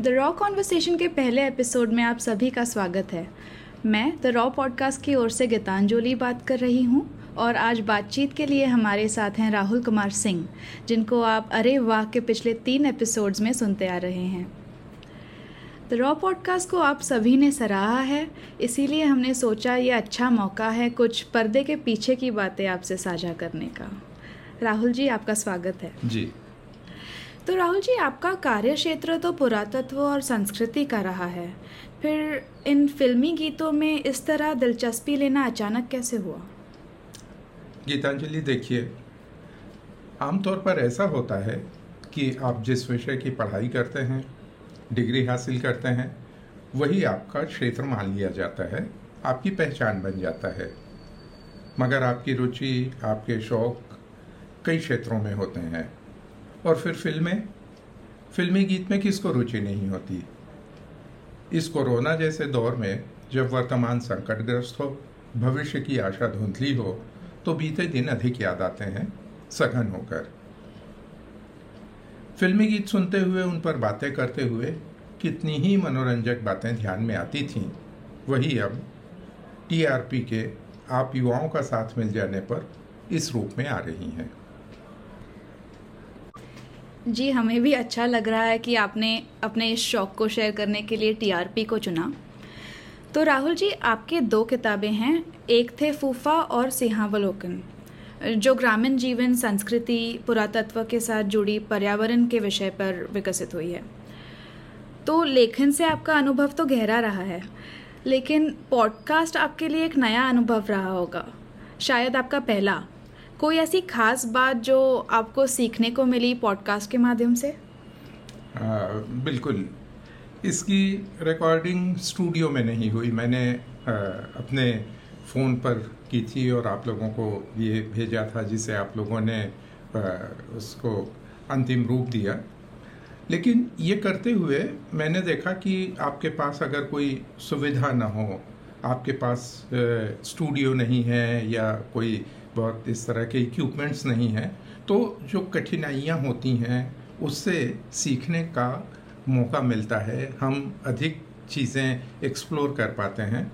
The raw conversation के पहले episode में आप सभी का स्वागत है। मैं द रॉ पॉडकास्ट की ओर से गीतांजलि बात कर रही हूँ और आज बातचीत के लिए हमारे साथ हैं राहुल कुमार सिंह, जिनको आप अरे वाह के पिछले तीन एपिसोड्स में सुनते आ रहे हैं। द रॉ पॉडकास्ट को आप सभी ने सराहा है, इसीलिए हमने सोचा ये अच्छा मौका है कुछ पर्दे के पीछे की बातें आपसे साझा करने का। राहुल जी, आपका स्वागत है। जी। तो राहुल जी, आपका कार्य क्षेत्र तो पुरातत्व और संस्कृति का रहा है। फिर इन फिल्मी गीतों में इस तरह दिलचस्पी लेना अचानक कैसे हुआ? गीतांजलि, देखिए, आमतौर पर ऐसा होता है कि आप जिस विषय की पढ़ाई करते हैं, डिग्री हासिल करते हैं, वही आपका क्षेत्र मान लिया जाता है, आपकी पहचान बन जाता है। मगर आपकी रुचि, आपके शौक कई क्षेत्रों में होते हैं। और फिर फ़िल्में। फिल्मी गीत में किसको रुचि नहीं होती? इस कोरोना जैसे दौर में जब वर्तमान संकटग्रस्त हो, भविष्य की आशा धुंधली हो तो बीते दिन अधिक याद आते हैं, सघन होकर। फिल्मी गीत सुनते हुए, उन पर बातें करते हुए कितनी ही मनोरंजक बातें ध्यान में आती थीं, वही अब टीआरपी के आप युवाओं का साथ मिल जाने पर इस रूप में आ रही हैं। जी, हमें भी अच्छा लग रहा है कि आपने अपने इस शौक को शेयर करने के लिए टीआरपी को चुना। तो राहुल जी, आपके दो किताबें हैं, एक थे फूफा और सिंहावलोकन। जो ग्रामीण जीवन, संस्कृति, पुरातत्व के साथ जुड़ी पर्यावरण के विषय पर विकसित हुई है। तो लेखन से आपका अनुभव तो गहरा रहा है, लेकिन पॉडकास्ट आपके लिए एक नया अनुभव रहा होगा। शायद आपका पहला। कोई ऐसी खास बात जो आपको सीखने को मिली पॉडकास्ट के माध्यम से? आ, बिल्कुल। इसकी रिकॉर्डिंग स्टूडियो में नहीं हुई। मैंने आ, अपने फ़ोन पर की थी और आप लोगों को ये भेजा था जिसे आप लोगों ने आ, उसको अंतिम रूप दिया। लेकिन ये करते हुए मैंने देखा कि आपके पास अगर कोई सुविधा ना हो आपके पास स्टूडियो नहीं है या कोई बहुत इस तरह के इक्विपमेंट्स नहीं हैं तो जो कठिनाइयाँ होती हैं, उससे सीखने का मौका मिलता है। हम अधिक चीज़ें एक्सप्लोर कर पाते हैं।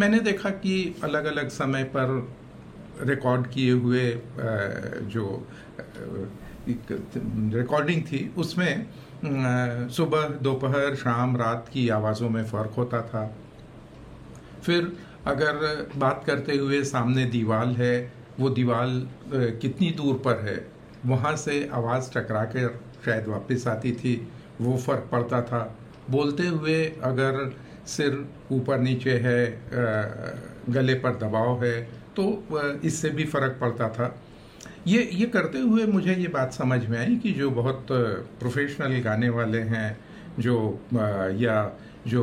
मैंने देखा कि अलग अलग समय पर रिकॉर्ड किए हुए जो रिकॉर्डिंग थी, उसमें सुबह, दोपहर, शाम, रात की आवाज़ों में फ़र्क होता था। फिर अगर बात करते हुए सामने दीवार है वो दीवार कितनी दूर पर है, वहाँ से आवाज़ टकरा कर शायद वापस आती थी, वो फ़र्क पड़ता था। बोलते हुए अगर सिर ऊपर नीचे है गले पर दबाव है तो इससे भी फ़र्क पड़ता था। ये ये करते हुए मुझे ये बात समझ में आई कि जो बहुत प्रोफेशनल गाने वाले हैं, जो या जो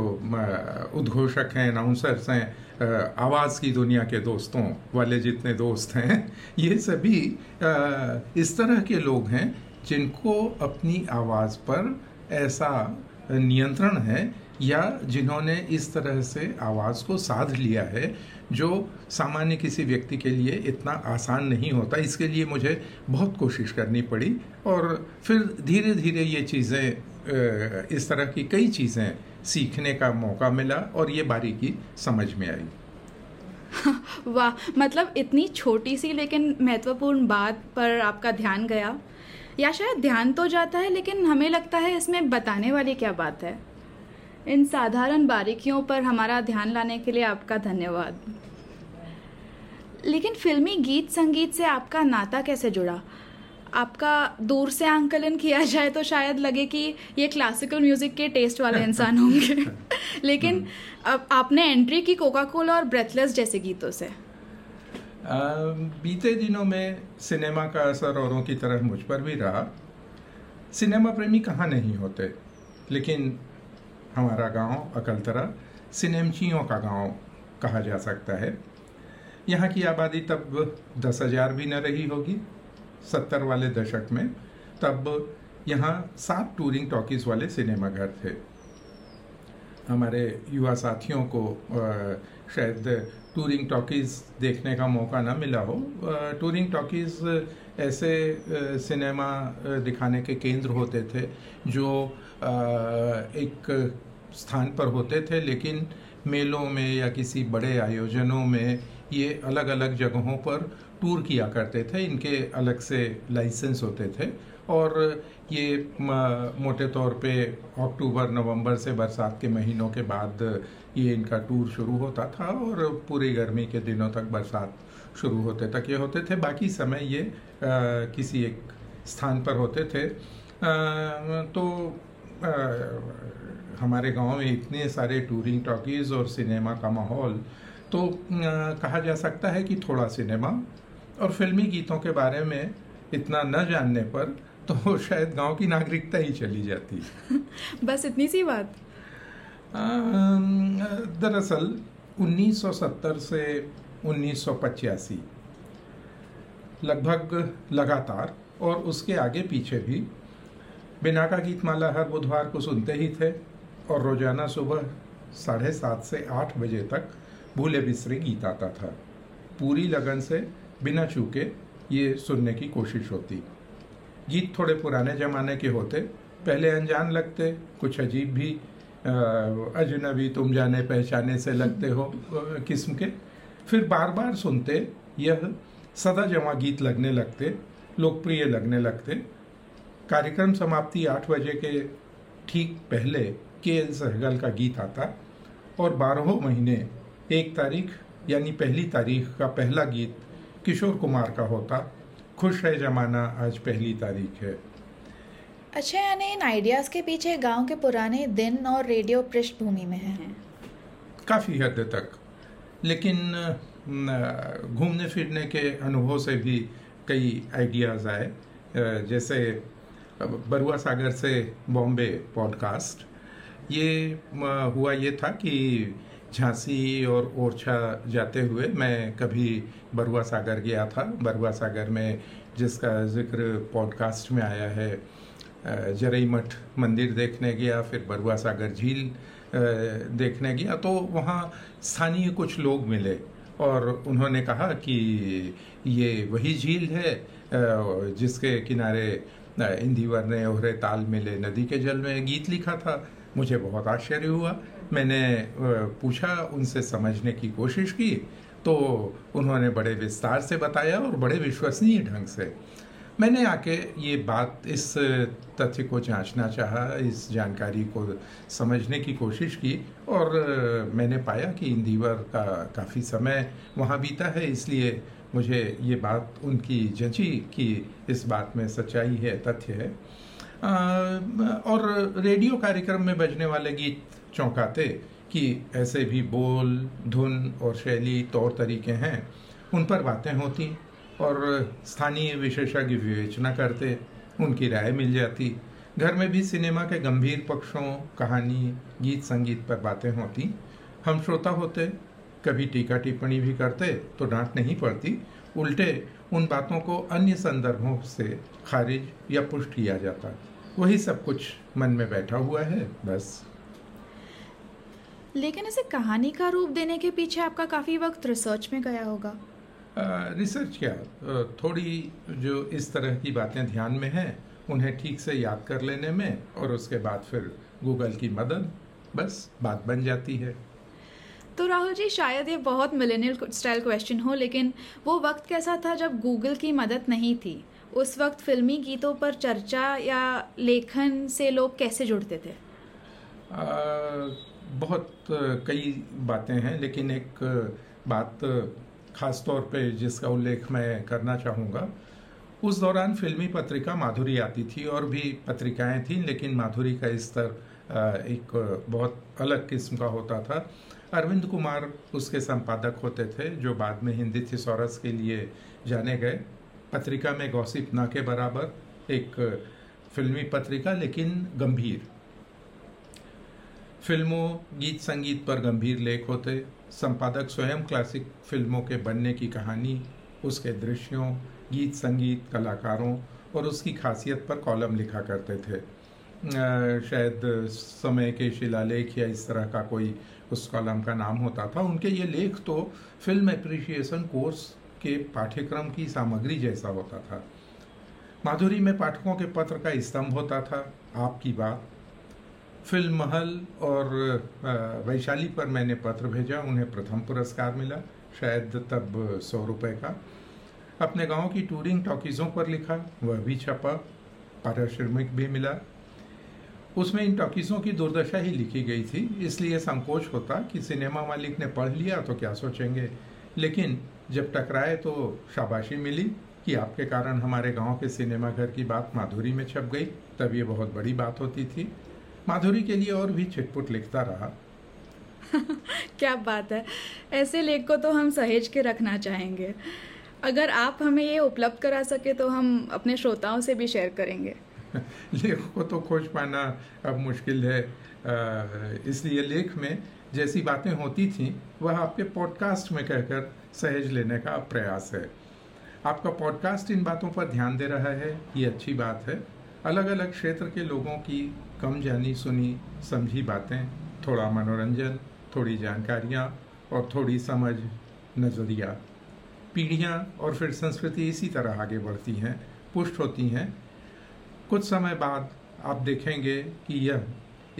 उद्घोषक हैं अनाउंसर्स हैं आवाज़ की दुनिया के दोस्तों वाले जितने दोस्त हैं, ये सभी इस तरह के लोग हैं जिनको अपनी आवाज़ पर ऐसा नियंत्रण है या जिन्होंने इस तरह से आवाज़ को साध लिया है जो सामान्य किसी व्यक्ति के लिए इतना आसान नहीं होता। इसके लिए मुझे बहुत कोशिश करनी पड़ी और फिर धीरे धीरे ये चीज़ें इस तरह की कई चीज़ें सीखने का मौका मिला और ये बारीकी समझ में आई। वाह मतलब इतनी छोटी सी लेकिन महत्वपूर्ण बात पर आपका ध्यान गया। या शायद ध्यान तो जाता है, लेकिन हमें लगता है इसमें बताने वाली क्या बात है। इन साधारण बारीकियों पर हमारा ध्यान लाने के लिए आपका धन्यवाद। लेकिन फिल्मी गीत संगीत से आपका नाता कैसे जुड़ा? आपका दूर से आंकलन किया जाए तो शायद लगे कि ये क्लासिकल म्यूज़िक के टेस्ट वाले इंसान होंगे। लेकिन हम्म। अब आपने एंट्री की कोका कोला और ब्रेथलेस जैसे गीतों से। बीते दिनों में सिनेमा का असर औरों की तरह मुझ पर भी रहा। सिनेमा प्रेमी कहाँ नहीं होते लेकिन हमारा गाँव अकलतरा सिनेमचियों का गाँव कहा जा सकता है। यहाँ की आबादी तब दस हज़ार भी न रही होगी। सत्तर वाले दशक में, तब यहाँ सात टूरिंग टॉकीज वाले सिनेमाघर थे। हमारे युवा साथियों को शायद टूरिंग टॉकीज़ देखने का मौका ना मिला हो। टूरिंग टॉकीज़ ऐसे सिनेमा दिखाने के केंद्र होते थे जो एक स्थान पर होते थे, लेकिन मेलों में या किसी बड़े आयोजनों में ये अलग अलग जगहों पर टूर किया करते थे इनके अलग से लाइसेंस होते थे। और ये मोटे तौर पे अक्टूबर नवंबर से बरसात के महीनों के बाद ये इनका टूर शुरू होता था और पूरी गर्मी के दिनों तक बरसात शुरू होते तक ये होते थे। बाकी समय ये आ, किसी एक स्थान पर होते थे। आ, तो आ, हमारे गाँव में इतने सारे टूरिंग टॉकीज़ और सिनेमा का माहौल तो आ, कहा जा सकता है कि थोड़ा सिनेमा और फिल्मी गीतों के बारे में इतना न जानने पर तो शायद गाँव की नागरिकता ही चली जाती। बस इतनी सी बात? दरअसल 1970 से उन्नीस सौ पचासी लगभग लगातार और उसके आगे पीछे भी बिना का गीतमाला हर बुधवार को सुनते ही थे और रोज़ाना सुबह साढ़े सात से आठ बजे तक भूले बिसरे गीत आता था। पूरी लगन से बिना चूके ये सुनने की कोशिश होती। गीत थोड़े पुराने ज़माने के होते, पहले अनजान लगते, कुछ अजीब भी अजनबी तुम जाने पहचाने से लगते हो किस्म के। फिर बार बार सुनते, यह सदा जमा गीत लगने लगते, लोकप्रिय लगने लगते। कार्यक्रम समाप्ति आठ बजे के ठीक पहले के एल सहगल का गीत आता और बारहों महीने, एक तारीख, यानी पहली तारीख का पहला गीत किशोर कुमार का होता। खुश है जमाना आज पहली तारीख है। अच्छा यानी इन आइडियाज़ के पीछे गाँव के पुराने दिन और रेडियो पृष्ठभूमि में है। काफ़ी हद तक। लेकिन घूमने फिरने के अनुभव से भी कई आइडियाज़ आए। जैसे बरुआ सागर से बॉम्बे पॉडकास्ट। ये हुआ ये था कि झांसी और ओरछा जाते हुए मैं कभी बरुआ सागर गया था। बरुआ सागर में जिसका ज़िक्र पॉडकास्ट में आया है जरई मठ मंदिर देखने गया, फिर बरुआ सागर झील देखने गया। तो वहाँ स्थानीय कुछ लोग मिले और उन्होंने कहा कि ये वही झील है जिसके किनारे इंदिवर ने ओहरे ताल मिले, नदी के जल में गीत लिखा था। मुझे बहुत आश्चर्य हुआ। मैंने पूछा, उनसे समझने की कोशिश की तो उन्होंने बड़े विस्तार से बताया और बड़े विश्वसनीय ढंग से। मैंने आके ये बात, इस तथ्य को जांचना चाहा, इस जानकारी को समझने की कोशिश की और मैंने पाया कि इंदिवर का काफ़ी समय वहाँ बीता है, इसलिए मुझे ये बात उनकी जची कि इस बात में सच्चाई है, तथ्य है। और रेडियो कार्यक्रम में बजने वाले गीत चौंकाते कि ऐसे भी बोल, धुन और शैली तौर तरीके हैं, उन पर बातें होती और स्थानीय विशेषज्ञ विवेचना करते, उनकी राय मिल जाती। घर में भी सिनेमा के गंभीर पक्षों, कहानी, गीत संगीत पर बातें होती। हम श्रोता होते, कभी टीका टिप्पणी भी करते तो डांट नहीं पड़ती। उल्टे उन बातों को अन्य संदर्भों से खारिज या पुष्ट किया जाता वही सब कुछ मन में बैठा हुआ है बस। लेकिन इसे कहानी का रूप देने के पीछे आपका काफ़ी वक्त रिसर्च में गया होगा। रिसर्च क्या? थोड़ी जो इस तरह की बातें ध्यान में हैं उन्हें ठीक से याद कर लेने में और उसके बाद फिर गूगल की मदद बस बात बन जाती है। तो राहुल जी शायद ये बहुत मिलेनियल स्टाइल क्वेश्चन हो लेकिन वो वक्त कैसा था जब गूगल की मदद नहीं थी? उस वक्त फिल्मी गीतों पर चर्चा या लेखन से लोग कैसे जुड़ते थे? आ, बहुत कई बातें हैं लेकिन एक बात खास तौर पे जिसका उल्लेख मैं करना चाहूँगा। उस दौरान फिल्मी पत्रिका माधुरी आती थी और भी पत्रिकाएँ थीं लेकिन माधुरी का स्तर एक बहुत अलग किस्म का होता था। अरविंद कुमार उसके संपादक होते थे, जो बाद में हिंदी थिसोरस के लिए जाने गए। पत्रिका में गौसिप ना के बराबर एक फिल्मी पत्रिका, लेकिन गंभीर। फ़िल्मों, गीत संगीत पर गंभीर लेख होते। संपादक स्वयं क्लासिक फ़िल्मों के बनने की कहानी, उसके दृश्यों, गीत संगीत, कलाकारों और उसकी खासियत पर कॉलम लिखा करते थे। शायद समय के शिलालेख या इस तरह का कोई उस कॉलम का नाम होता था। उनके ये लेख तो फ़िल्म एप्रिसिएशन कोर्स के पाठ्यक्रम की सामग्री जैसा होता था। माधुरी में पाठकों के पत्र का स्तंभ होता था, आपकी बात। फ़िल्म महल और वैशाली पर मैंने पत्र भेजा, उन्हें प्रथम पुरस्कार मिला, शायद तब सौ रुपये का। अपने गाँव की टूरिंग टॉकीज़ों पर लिखा, वह भी छपा। पारिश्रमिक भी मिला। उसमें इन टॉकीज़ों की दुर्दशा ही लिखी गई थी, इसलिए संकोच होता कि सिनेमा मालिक ने पढ़ लिया तो क्या सोचेंगे। लेकिन जब टकराए तो शाबाशी मिली कि आपके कारण हमारे गाँव के सिनेमा घर की बात माधुरी में छप गई, तब ये बहुत बड़ी बात होती थी। माधुरी के लिए और भी छिटपुट लिखता रहा। क्या बात है। ऐसे लेख को तो हम सहेज के रखना चाहेंगे। अगर आप हमें ये उपलब्ध करा सके तो हम अपने श्रोताओं से भी शेयर करेंगे। लेख को तो खोज पाना अब मुश्किल है। इसलिए लेख में जैसी बातें होती थी, वह आपके पॉडकास्ट में कहकर सहेज लेने का प्रयास है। आपका पॉडकास्ट इन बातों पर ध्यान दे रहा है, ये अच्छी बात है। अलग अलग क्षेत्र के लोगों की कम जानी सुनी समझी बातें, थोड़ा मनोरंजन, थोड़ी जानकारियाँ और थोड़ी समझ, नज़रिया। पीढ़ियाँ और फिर संस्कृति इसी तरह आगे बढ़ती हैं, पुष्ट होती हैं कुछ समय बाद आप देखेंगे कि यह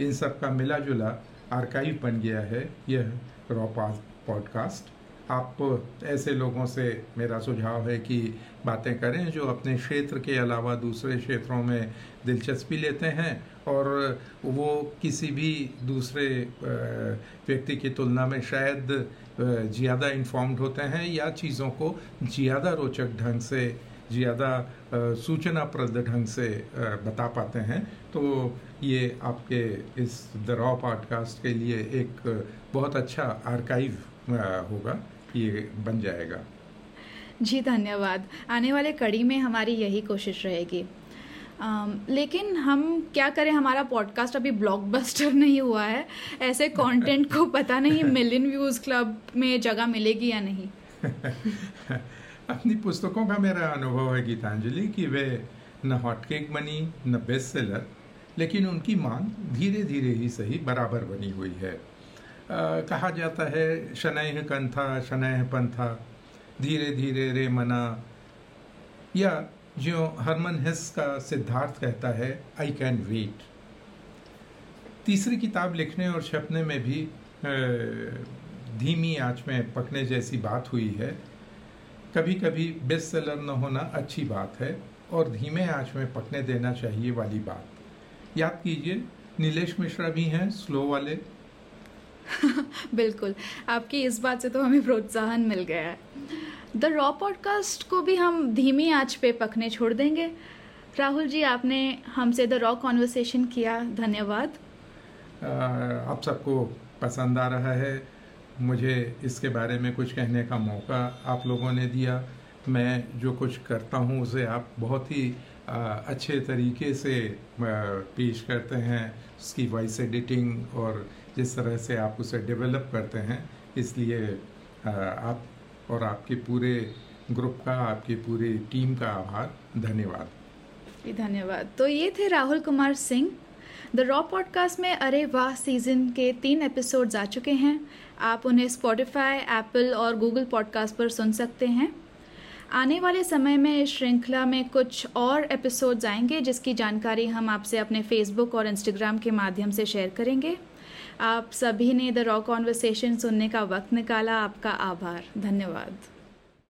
इन सब का मिला जुला आर्काइव बन गया है। यह रॉ पॉडकास्ट आप ऐसे लोगों से मेरा सुझाव है कि बातें करें जो अपने क्षेत्र के अलावा दूसरे क्षेत्रों में दिलचस्पी लेते हैं और वो किसी भी दूसरे व्यक्ति की तुलना में शायद ज़्यादा इन्फॉर्म्ड होते हैं या चीज़ों को ज़्यादा रोचक ढंग से ज़्यादा सूचनाप्रद ढंग से बता पाते हैं। तो ये आपके इस द रॉ पॉडकास्ट के लिए एक बहुत अच्छा आर्काइव होगा। ये बन जाएगा। जी धन्यवाद। आने वाले कड़ी में हमारी यही कोशिश रहेगी। लेकिन हम क्या करें? हमारा पॉडकास्ट अभी ब्लॉकबस्टर नहीं हुआ है। ऐसे कंटेंट को पता नहीं मिलियन व्यूज़ क्लब में जगह मिलेगी या नहीं। अपनी पुस्तकों का मेरा अनुभव है गीतांजलि कि वे न हॉटकेक बनी न बेस्ट सेलर लेकिन उनकी मांग धीरे धीरे ही सही बराबर बनी हुई है। आ, कहा जाता है शनैह कंथा शनैह पंथा धीरे धीरे रे मना। या जो हरमन हेस का सिद्धार्थ कहता है आई कैन वेट तीसरी किताब लिखने और छपने में भी धीमी आँच में पकने जैसी बात हुई है। कभी कभी बेस्ट सेलर न होना अच्छी बात है और धीमे आँच में पकने देना चाहिए वाली बात। याद कीजिए नीलेश मिश्रा भी हैं स्लो वाले। बिल्कुल। आपकी इस बात से तो हमें प्रोत्साहन मिल गया है। द रॉ पॉडकास्ट को भी हम धीमी आँच पे पकने छोड़ देंगे। राहुल जी आपने हमसे द रॉ कॉन्वर्सेशन किया। धन्यवाद। आप सबको पसंद आ रहा है। मुझे इसके बारे में कुछ कहने का मौका आप लोगों ने दिया। मैं जो कुछ करता हूँ, उसे आप बहुत ही अच्छे तरीके से पेश करते हैं। उसकी वॉइस एडिटिंग और जिस तरह से आप उसे डेवलप करते हैं, इसलिए आप और आपके पूरे ग्रुप का, आपकी पूरी टीम का आभार। धन्यवाद। धन्यवाद। तो ये थे Rahul Kumar Singh. The raw podcast में अरे वाह सीज़न के तीन एपिसोड्स आ चुके हैं। आप उन्हें स्पॉटिफाई एप्पल और गूगल पॉडकास्ट पर सुन सकते हैं। आने वाले समय में इस श्रृंखला में कुछ और एपिसोड्स आएँगे, जिसकी जानकारी हम आपसे अपने फेसबुक और इंस्टाग्राम के माध्यम से शेयर करेंगे। आप सभी ने द रॉ कॉन्वर्सेशन सुनने का वक्त निकाला। आपका आभार। धन्यवाद।